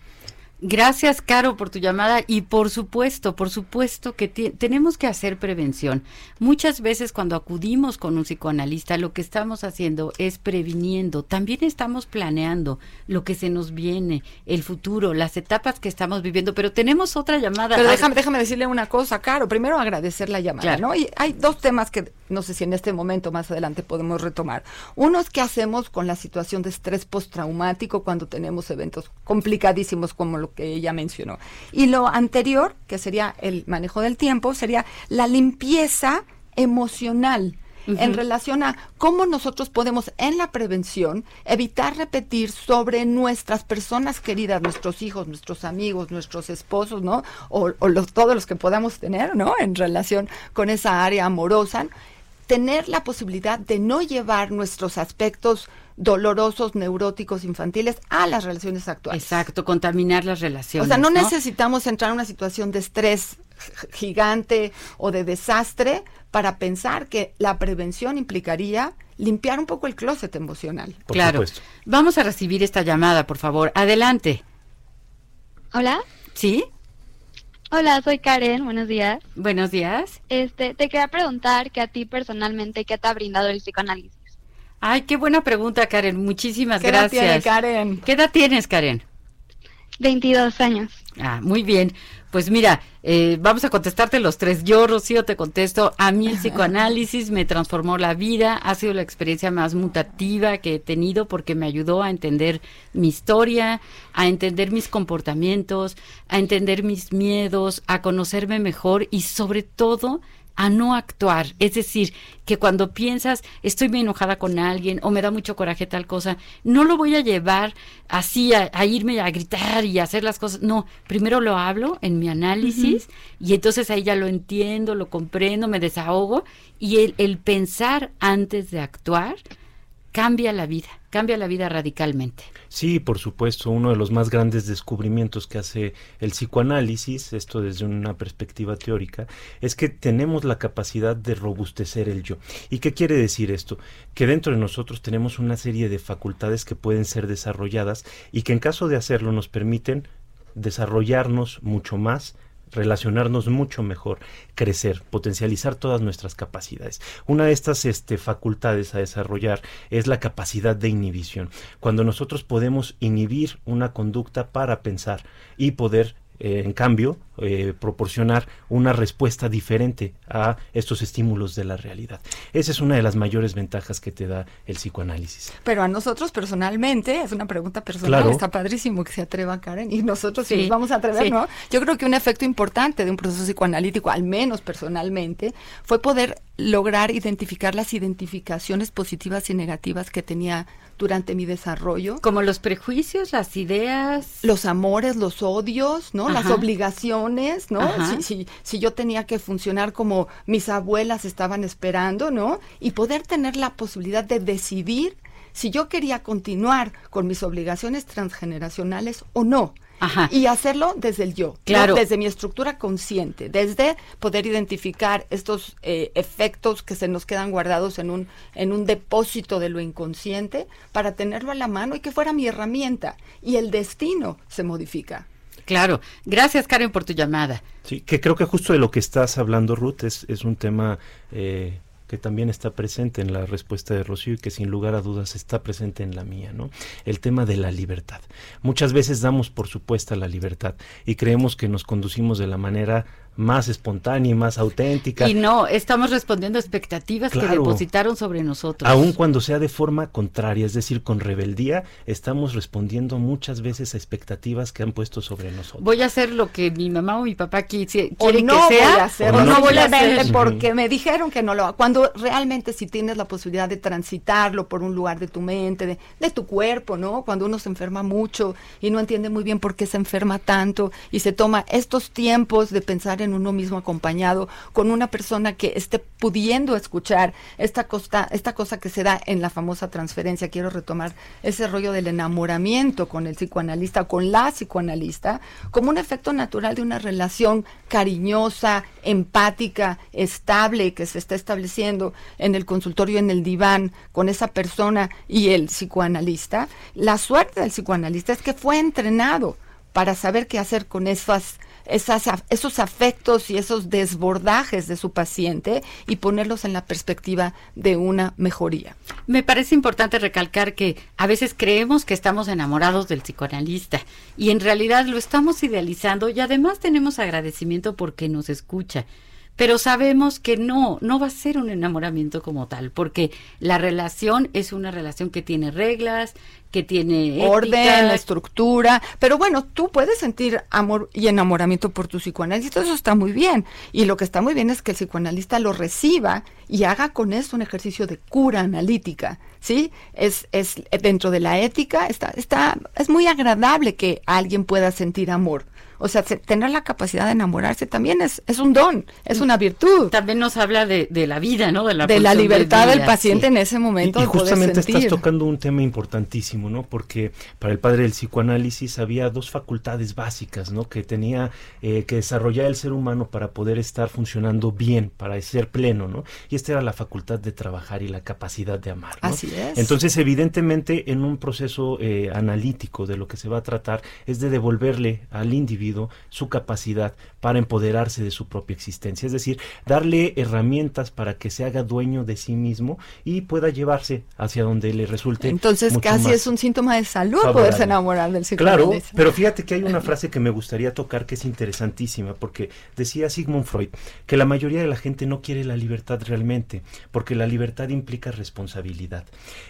Gracias, Caro, por tu llamada y por supuesto, por supuesto que tenemos que hacer prevención. Muchas veces cuando acudimos con un psicoanalista, lo que estamos haciendo es previniendo. También estamos planeando lo que se nos viene, el futuro, las etapas que estamos viviendo. Pero tenemos otra llamada. Pero déjame, déjame decirle una cosa, Caro. Primero agradecer la llamada, ¿no? Y hay dos temas que no sé si en este momento más adelante podemos retomar. Uno es qué hacemos con la situación de estrés postraumático cuando tenemos eventos complicadísimos como lo que ella mencionó. Y lo anterior, que sería el manejo del tiempo, sería la limpieza emocional. en relación a cómo nosotros podemos en la prevención evitar repetir sobre nuestras personas queridas, nuestros hijos, nuestros amigos, nuestros esposos, ¿no? O, los, todos los que podamos tener, ¿no? En relación con esa área amorosa, tener la posibilidad de no llevar nuestros aspectos dolorosos, neuróticos, infantiles a las relaciones actuales. Exacto, contaminar las relaciones. O sea, no, necesitamos entrar en una situación de estrés gigante o de desastre para pensar que la prevención implicaría limpiar un poco el closet emocional. claro. Vamos a recibir esta llamada, por favor. Adelante. Hola. ¿Sí? Hola, soy Karen, buenos días. Buenos días. Este, te quería preguntar que a ti personalmente, ¿qué te ha brindado el psicoanálisis? Ay, qué buena pregunta, Karen. Muchísimas gracias. ¿Qué edad tienes, Karen? ¿Qué edad tienes, Karen? 22 años. Ah, muy bien. Pues mira, eh, vamos a contestarte los tres. Yo, Rocío, te contesto. A mí el <laughs> psicoanálisis me transformó la vida. Ha sido la experiencia más mutativa que he tenido porque me ayudó a entender mi historia, a entender mis comportamientos, a entender mis miedos, a conocerme mejor y sobre todo a no actuar. Es decir, que cuando piensas, estoy muy enojada con alguien o me da mucho coraje tal cosa, no lo voy a llevar así a, irme a gritar y a hacer las cosas. No, primero lo hablo en mi análisis y entonces ahí ya lo entiendo, lo comprendo, me desahogo y el, el pensar antes de actuar cambia la vida, cambia la vida radicalmente. Sí, por supuesto, uno de los más grandes descubrimientos que hace el psicoanálisis, esto desde una perspectiva teórica, es que tenemos la capacidad de robustecer el yo. ¿Y qué quiere decir esto? Que dentro de nosotros tenemos una serie de facultades que pueden ser desarrolladas y que en caso de hacerlo nos permiten desarrollarnos mucho más, relacionarnos mucho mejor, crecer, potencializar todas nuestras capacidades. Una de estas este, facultades a desarrollar es la capacidad de inhibición. Cuando nosotros podemos inhibir una conducta para pensar y poder eh, en cambio, eh, proporcionar una respuesta diferente a estos estímulos de la realidad. Esa es una de las mayores ventajas que te da el psicoanálisis. Pero a nosotros personalmente, es una pregunta personal, está padrísimo que se atreva Karen, y nosotros sí, nos vamos a atrever, ¿no? Yo creo que un efecto importante de un proceso psicoanalítico, al menos personalmente, fue poder lograr identificar las identificaciones positivas y negativas que tenía durante mi desarrollo. Como los prejuicios, las ideas. Los amores, los odios, ¿no? Las obligaciones, ¿no? Si, si, si, yo tenía que funcionar como mis abuelas estaban esperando, ¿no? Y poder tener la posibilidad de decidir si yo quería continuar con mis obligaciones transgeneracionales o no. Y hacerlo desde el yo, claro. desde mi estructura consciente, desde poder identificar estos eh, efectos que se nos quedan guardados en un, en un depósito de lo inconsciente para tenerlo a la mano y que fuera mi herramienta. Y el destino se modifica. Claro. Gracias, Karen, por tu llamada. Sí, que creo que justo de lo que estás hablando, Ruth, es, es un tema eh, que también está presente en la respuesta de Rocío y que sin lugar a dudas está presente en la mía, ¿no? El tema de la libertad. Muchas veces damos por supuesta la libertad y creemos que nos conducimos de la manera más espontánea y más auténtica. Y no, estamos respondiendo a expectativas que depositaron sobre nosotros. Aun cuando sea de forma contraria, es decir, con rebeldía, estamos respondiendo muchas veces a expectativas que han puesto sobre nosotros. Voy a hacer lo que mi mamá o mi papá quiere que no sea. Voy a hacer, o no, voy a hacer porque me dijeron que no lo Cuando realmente si tienes la posibilidad de transitarlo por un lugar de tu mente, de, de tu cuerpo, ¿no? Cuando uno se enferma mucho y no entiende muy bien por qué se enferma tanto y se toma estos tiempos de pensar en uno mismo acompañado con una persona que esté pudiendo escuchar esta esta cosa que se da en la famosa transferencia. Quiero retomar ese rollo del enamoramiento con el psicoanalista, con la psicoanalista, como un efecto natural de una relación cariñosa, empática, estable que se está estableciendo en el consultorio, en el diván, con esa persona y el psicoanalista. La suerte del psicoanalista es que fue entrenado para saber qué hacer con esas, esas, esos afectos y esos desbordajes de su paciente y ponerlos en la perspectiva de una mejoría. Me parece importante recalcar que a veces creemos que estamos enamorados del psicoanalista y en realidad lo estamos idealizando y además tenemos agradecimiento porque nos escucha pero sabemos que no, no va a ser un enamoramiento como tal, porque la relación es una relación que tiene reglas, que tiene orden, estructura, pero bueno, tú puedes sentir amor y enamoramiento por tu psicoanálisis, eso está muy bien, y lo que está muy bien es que el psicoanalista lo reciba y haga con eso un ejercicio de cura analítica, ¿sí? Es, es dentro de la ética, está, está, es muy agradable que alguien pueda sentir amor o sea, tener la capacidad de enamorarse también es, es un don, es una virtud. También nos habla de, de la vida, ¿no? De la, de la libertad del paciente en ese momento. Y, justamente estás tocando un tema importantísimo, ¿no? Porque para el padre del psicoanálisis había dos facultades básicas, ¿no? Que tenía eh, que desarrollar el ser humano para poder estar funcionando bien, para ser pleno, ¿no? Y esta era la facultad de trabajar y la capacidad de amar. ¿no? Así es. Entonces, evidentemente, en un proceso eh, analítico de lo que se va a tratar es de devolverle al individuo su capacidad para empoderarse de su propia existencia, es decir, darle herramientas para que se haga dueño de sí mismo y pueda llevarse hacia donde le resulte. Entonces casi es un síntoma de salud poderse enamorar del Claro, pero fíjate que hay una frase que me gustaría tocar que es interesantísima, porque decía Sigmund Freud que la mayoría de la gente no quiere la libertad realmente, porque la libertad implica responsabilidad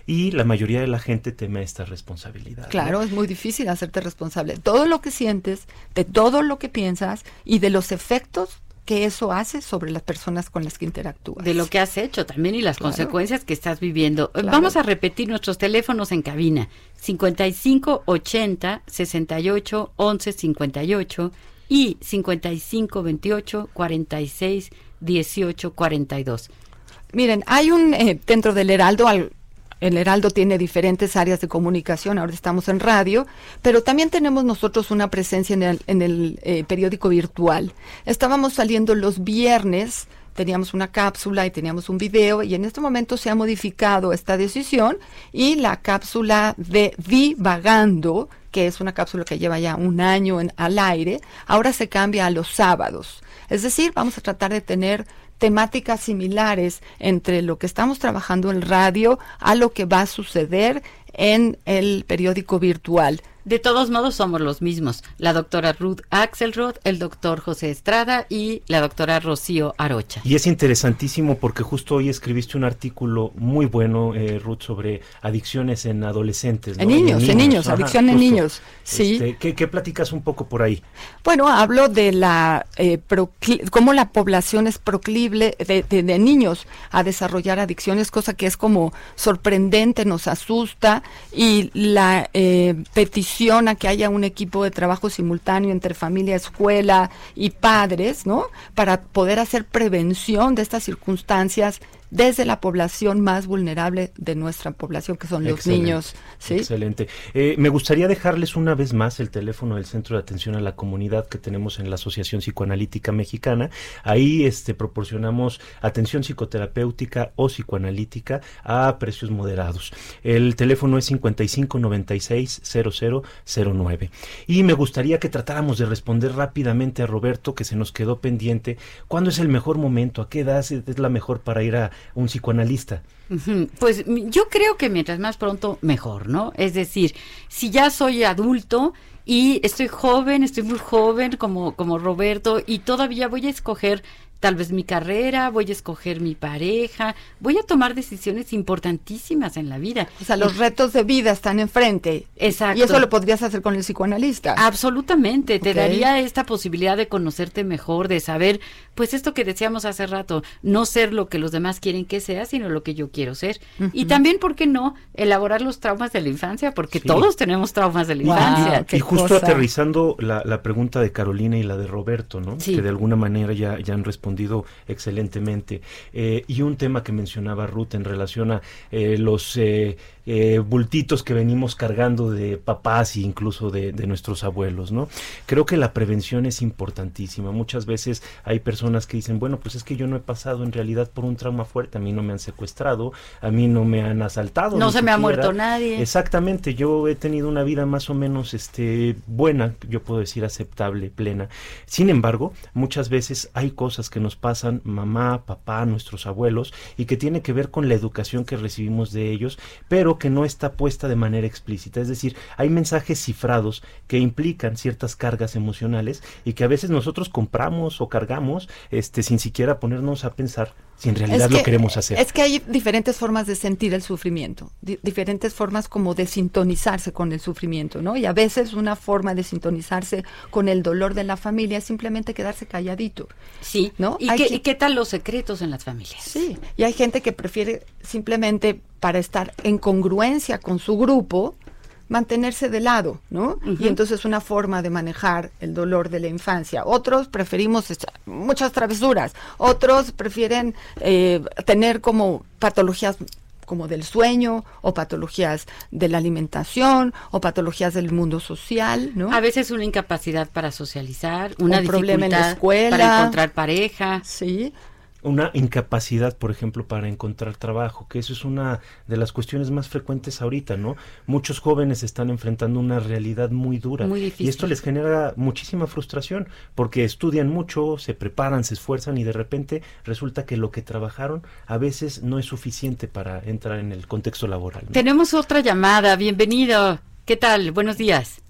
y la mayoría de la gente teme esta responsabilidad. Claro, es muy difícil hacerte responsable. Todo lo que sientes, de todo lo que piensas y de los efectos que eso hace sobre las personas con las que interactúas. De lo que has hecho también y las consecuencias que estás viviendo. Vamos a repetir nuestros teléfonos en cabina. 55 80 68 11 58 y 55 28 46 18 42. Miren, hay un eh, dentro del Heraldo al, el Heraldo tiene diferentes áreas de comunicación, ahora estamos en radio, pero también tenemos nosotros una presencia en el, eh, periódico virtual. Estábamos saliendo los viernes, teníamos una cápsula y teníamos un video y en este momento se ha modificado esta decisión y la cápsula de Divagando, que es una cápsula que lleva ya un año en, al aire, ahora se cambia a los sábados. Es decir, vamos a tratar de tener temáticas similares entre lo que estamos trabajando en radio a lo que va a suceder en el periódico virtual. De todos modos somos los mismos, la doctora Ruth Axelrod, el doctor José Estrada y la doctora Rocío Arocha. Y es interesantísimo porque justo hoy escribiste un artículo muy bueno, eh, Ruth, sobre adicciones en adolescentes. En, niños, en niños, adicción en niños. Sí. Este, ¿qué, platicas un poco por ahí? Bueno, hablo de la eh, cómo la población es proclible de, niños a desarrollar adicciones, cosa que es como sorprendente, nos asusta y la eh, petición a que haya un equipo de trabajo simultáneo entre familia, escuela y padres, ¿no? Para poder hacer prevención de estas circunstancias desde la población más vulnerable de nuestra población, que son los niños. ¿sí? Excelente. Eh, me gustaría dejarles una vez más el teléfono del Centro de Atención a la Comunidad que tenemos en la Asociación Psicoanalítica Mexicana. Ahí este, proporcionamos atención psicoterapéutica o psicoanalítica a precios moderados. El teléfono es 5596-0009. Y me gustaría que tratáramos de responder rápidamente a Roberto, que se nos quedó pendiente. ¿Cuándo es el mejor momento? ¿A qué edad es la mejor para ir a un psicoanalista? Pues yo creo que mientras más pronto, mejor, ¿no? Es decir, si ya soy adulto y estoy joven, estoy muy joven como, como Roberto y todavía voy a escoger tal vez mi carrera, voy a escoger mi pareja, voy a tomar decisiones importantísimas en la vida. O sea, los retos de vida están enfrente. Exacto. Y eso lo podrías hacer con el psicoanalista. Absolutamente, te daría esta posibilidad de conocerte mejor, de saber, pues esto que decíamos hace rato, no ser lo que los demás quieren que sea, sino lo que yo quiero ser. Y también, ¿por qué no? Elaborar los traumas de la infancia, porque Sí. todos tenemos traumas de la infancia. y justo aterrizando la, la pregunta de Carolina y la de Roberto, ¿no? Sí. Que de alguna manera ya, ya han respondido excelentemente. Eh, y un tema que mencionaba Ruth en relación a eh, los eh, bultitos que venimos cargando de papás e incluso de, de nuestros abuelos, ¿no? Creo que la prevención es importantísima. Muchas veces hay personas que dicen, bueno, pues es que yo no he pasado en realidad por un trauma fuerte, a mí no me han secuestrado, a mí no me han asaltado. No se me ha muerto nadie. Exactamente, yo he tenido una vida más o menos este buena, yo puedo decir aceptable, plena. Sin embargo, muchas veces hay cosas que nos pasan mamá, papá, nuestros abuelos y que tiene que ver con la educación que recibimos de ellos, pero que no está puesta de manera explícita, es decir, hay mensajes cifrados que implican ciertas cargas emocionales y que a veces nosotros compramos o cargamos este sin siquiera ponernos a pensar si en realidad Es lo que- queremos hacer. Es que hay diferentes formas de sentir el sufrimiento, di- diferentes formas como de sintonizarse con el sufrimiento, ¿no? Y a veces una forma de sintonizarse con el dolor de la familia es simplemente quedarse calladito. Sí, ¿no? ¿Y Hay qué, que- y qué tal los secretos en las familias? Sí, y hay gente que prefiere simplemente para estar en congruencia con su grupo mantenerse de lado, ¿no? Y entonces una forma de manejar el dolor de la infancia. Otros preferimos muchas travesuras, otros prefieren eh, tener como patologías como del sueño o patologías de la alimentación o patologías del mundo social, ¿no? A veces una incapacidad para socializar, una Un problema en la dificultad escuela. para encontrar pareja. Sí. Una incapacidad, por ejemplo, para encontrar trabajo, que eso es una de las cuestiones más frecuentes ahorita, ¿no? Muchos jóvenes están enfrentando una realidad muy dura Muy y difícil. esto les genera muchísima frustración porque estudian mucho, se preparan, se esfuerzan y de repente resulta que lo que trabajaron a veces no es suficiente para entrar en el contexto laboral. ¿no? Tenemos otra llamada, bienvenido. ¿Qué tal? Buenos días.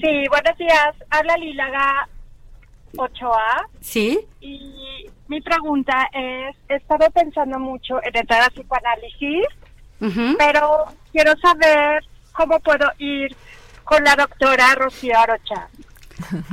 Sí, buenos días. Habla Lilaga 8A ¿Sí? y mi pregunta es, he estado pensando mucho en entrar a psicoanálisis, pero quiero saber cómo puedo ir con la doctora Rocío Arocha.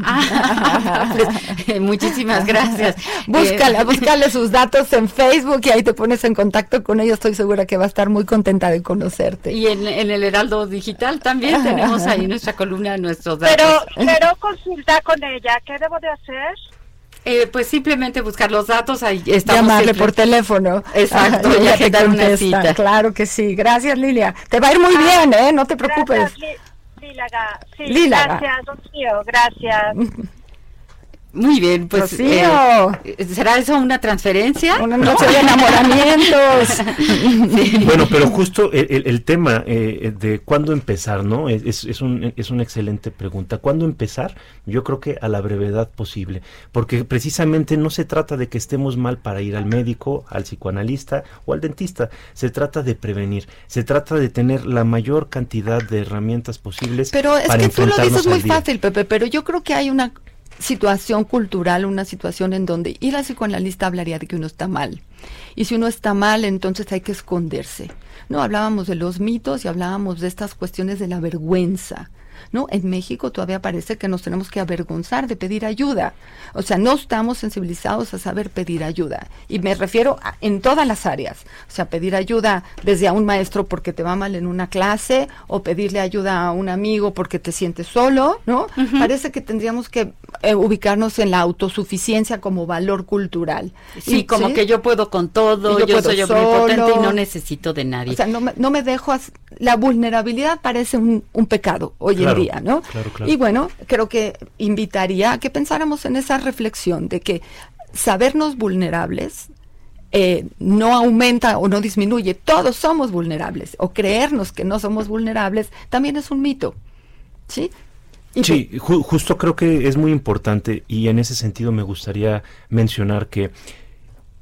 Ah, <laughs> pues, muchísimas gracias. Búscala, Eh, <laughs> búscale sus datos en Facebook y ahí te pones en contacto con ella. Estoy segura que va a estar muy contenta de conocerte. Y en, en el Heraldo Digital también tenemos ahí nuestra columna, nuestros datos. Pero quiero consultar con ella. ¿Qué debo de hacer? Eh, pues simplemente buscar los datos, ahí estamos Llamarle siempre- por teléfono. Exacto, <laughs> y agendar una contesta. cita. Claro que sí. Gracias, Lilia. Te va a ir muy bien, ¿eh? No te preocupes. Gracias. Sí, Lílaga. gracias, Rocío. Gracias. <laughs> Muy bien, pues. Eh, ¿Será eso una transferencia? Una noche de enamoramientos. <laughs> Bueno, pero justo el, el- el tema eh, de cuándo empezar, ¿no? Es, es- es un- es una excelente pregunta. ¿Cuándo empezar? Yo creo que a la brevedad posible, porque precisamente no se trata de que estemos mal para ir al médico, al psicoanalista o al dentista. Se trata de prevenir, se trata de tener la mayor cantidad de herramientas posibles Pero es para que tú lo dices muy día. fácil, Pepe, pero yo creo que hay una situación cultural, una situación en donde ir al psicoanalista hablaría de que uno está mal. Y si uno está mal, entonces hay que esconderse. No, hablábamos de los mitos y hablábamos de estas cuestiones de la vergüenza. ¿No? En México todavía parece que nos tenemos que avergonzar de pedir ayuda. O sea, no estamos sensibilizados a saber pedir ayuda. Y me refiero a- en todas las áreas. O sea, pedir ayuda desde a un maestro porque te va mal en una clase o pedirle ayuda a un amigo porque te sientes solo, ¿no? Parece que tendríamos que eh, ubicarnos en la autosuficiencia como valor cultural. Sí, Y- como que yo puedo con todo, Y yo yo, soy omnipotente y no necesito de nadie. O sea, no me, no me dejo... La vulnerabilidad parece un, un pecado hoy Claro, en ¿no? claro, claro. Y bueno, creo que invitaría a que pensáramos en esa reflexión de que sabernos vulnerables eh, no aumenta o no disminuye. Todos somos vulnerables. O creernos que no somos vulnerables también es un mito. ¿Sí? Y Sí, ju- justo creo que es muy importante y en ese sentido me gustaría mencionar que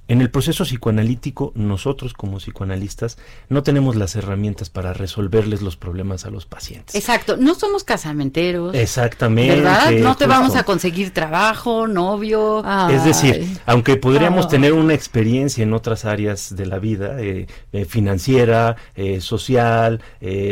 en el proceso psicoanalítico, nosotros como psicoanalistas no tenemos las herramientas para resolverles los problemas a los pacientes. Exacto, no somos casamenteros. Exactamente. ¿Verdad? No te vamos a conseguir trabajo, novio. Es decir, aunque podríamos ah. tener una experiencia en otras áreas de la vida, eh, eh, financiera, eh, social,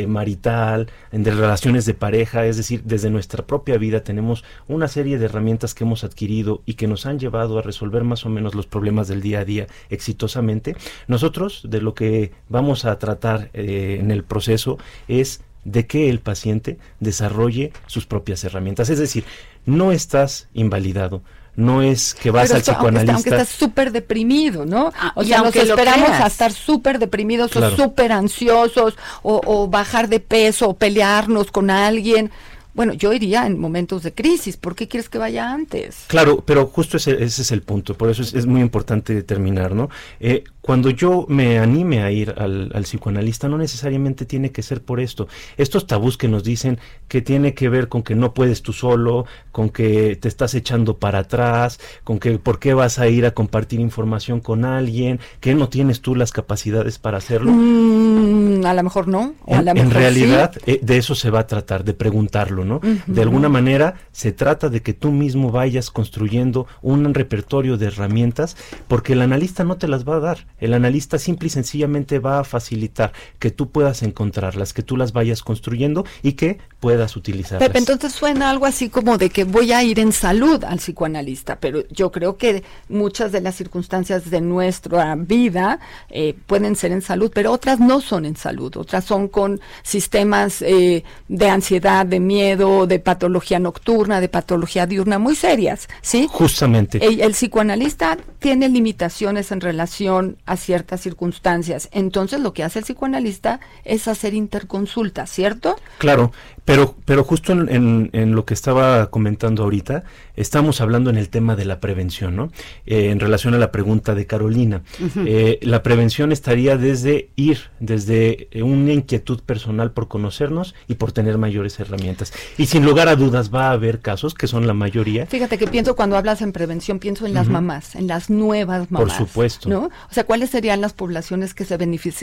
marital, en de relaciones de pareja, es decir, desde nuestra propia vida tenemos una serie de herramientas que hemos adquirido y que nos han llevado a resolver más o menos los problemas del día a día exitosamente. Nosotros de lo que vamos a tratar eh, en el proceso es de que el paciente desarrolle sus propias herramientas. Es decir, no estás invalidado, no es que vas al psicoanalista. Aunque, estás súper deprimido, ¿no? Ah, o sea, nos esperamos a estar súper deprimidos o súper ansiosos o, o, bajar de peso o pelearnos con alguien. Bueno, yo iría en momentos de crisis. ¿Por qué quieres que vaya antes? Claro, pero justo ese, ese es el punto. Por eso es, es muy importante determinar, ¿no? Eh, cuando yo me anime a ir al, psicoanalista, no necesariamente tiene que ser por esto. Estos tabús que nos dicen que tiene que ver con que no puedes tú solo, con que te estás echando para atrás, con que por qué vas a ir a compartir información con alguien, que no tienes tú las capacidades para hacerlo. Mm, a lo mejor no. en, realidad, eh, de eso se va a tratar, de preguntarlo, ¿no? De alguna manera, se trata de que tú mismo vayas construyendo un repertorio de herramientas, porque el analista no te las va a dar el analista simple y sencillamente va a facilitar que tú puedas encontrarlas, que tú las vayas construyendo y que puedas utilizarlas. Pepe, entonces suena algo así como de que voy a ir en salud al psicoanalista, pero yo creo que muchas de las circunstancias de nuestra vida eh, pueden ser en salud, pero otras no son en salud, otras son con sistemas eh, de ansiedad, de miedo, de patología nocturna, de patología diurna muy serias, ¿sí? Justamente. el psicoanalista tiene limitaciones en relación a ciertas circunstancias. Entonces lo que hace el psicoanalista es hacer interconsulta, ¿cierto? Claro, pero, pero justo en, en, lo que estaba comentando ahorita, estamos hablando en el tema de la prevención, ¿no? Eh, en relación a la pregunta de Carolina. Eh, la prevención estaría desde ir, desde una inquietud personal por conocernos y por tener mayores herramientas. Y sin lugar a dudas va a haber casos, que son la mayoría. Fíjate que pienso cuando hablas en prevención, pienso en las mamás, en las nuevas mamás. Por supuesto. ¿no? O sea, ¿cuáles serían las poblaciones que se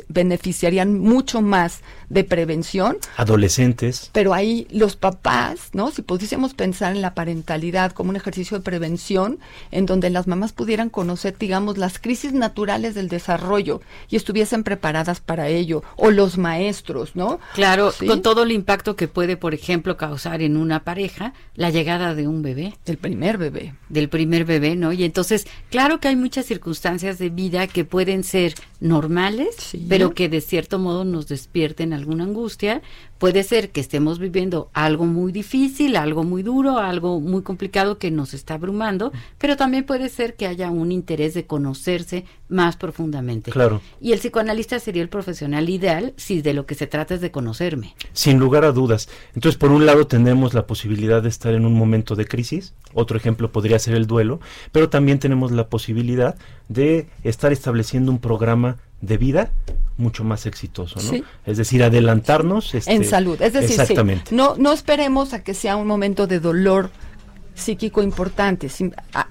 beneficiarían mucho más de prevención? Adolescentes. Pero ahí los papás, ¿no? Si pudiésemos pensar en la parentalidad como un ejercicio de prevención, en donde las mamás pudieran conocer, digamos, las crisis naturales del desarrollo y estuviesen preparadas para ello, o los maestros, ¿no? Claro, con todo el impacto que puede, por ejemplo, causar en una pareja la llegada de un bebé. Del primer bebé. Del primer bebé, ¿no? Y entonces, claro que hay muchas circunstancias de vida que pueden ser normales, pero que de cierto modo nos despierten alguna angustia. Puede ser que estemos viviendo algo muy difícil, algo muy duro, algo muy complicado que nos está abrumando, pero también puede ser que haya un interés de conocerse más profundamente. Claro. Y el psicoanalista sería el profesional ideal si de lo que se trata es de conocerme. Sin lugar a dudas. Entonces, por un lado, tenemos la posibilidad de estar en un momento de crisis, otro ejemplo podría ser el duelo, pero también tenemos la posibilidad de estar estableciendo un programa de vida mucho más exitoso, ¿no? Es decir, adelantarnos este, en salud, es decir, exactamente. no no esperemos a que sea un momento de dolor psíquico importante,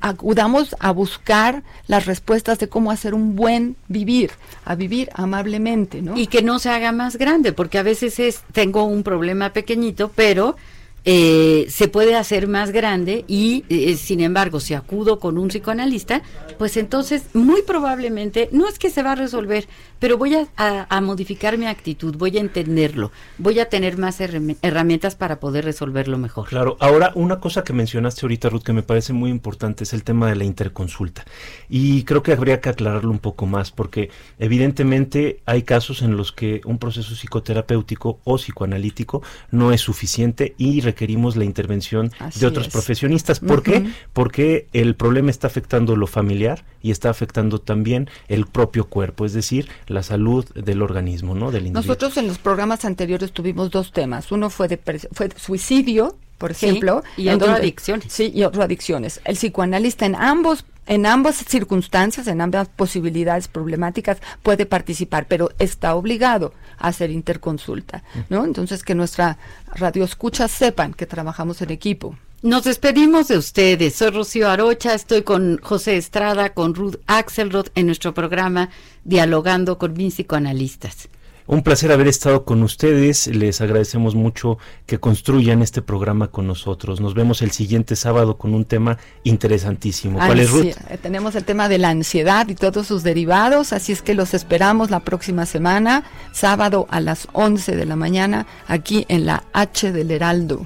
acudamos a buscar las respuestas de cómo hacer un buen vivir, a vivir amablemente, ¿no? Y que no se haga más grande, porque a veces es tengo un problema pequeñito, pero eh, se puede hacer más grande y, eh, sin embargo, si acudo con un psicoanalista, pues entonces muy probablemente no es que se va a resolver, pero voy a, modificar mi actitud, voy a entenderlo, voy a tener más herramientas para poder resolverlo mejor. Claro, ahora una cosa que mencionaste ahorita, Ruth, que me parece muy importante es el tema de la interconsulta. Y creo que habría que aclararlo un poco más, porque evidentemente hay casos en los que un proceso psicoterapéutico o psicoanalítico no es suficiente y requerimos la intervención de otros profesionistas. ¿Por qué? Porque el problema está afectando lo familiar y está afectando también el propio cuerpo, es decir, la salud del organismo, ¿no? Del individuo. Nosotros en los programas anteriores tuvimos dos temas. Uno fue de, fue suicidio, por ejemplo, y otro adicciones. Sí, y otro adicciones. El psicoanalista en ambos en ambas circunstancias, en ambas posibilidades problemáticas, puede participar, pero está obligado a hacer interconsulta, ¿no? Entonces, que nuestra radioescuchas sepan que trabajamos en equipo. Nos despedimos de ustedes. Soy Rocío Arocha, estoy con José Estrada, con Ruth Axelrod en nuestro programa Dialogando con mis psicoanalistas. Un placer haber estado con ustedes. Les agradecemos mucho que construyan este programa con nosotros. Nos vemos el siguiente sábado con un tema interesantísimo. ¿Cuál es, Ruth? Tenemos el tema de la ansiedad y todos sus derivados, así es que los esperamos la próxima semana, sábado a las 11 de la mañana, aquí en la H del Heraldo.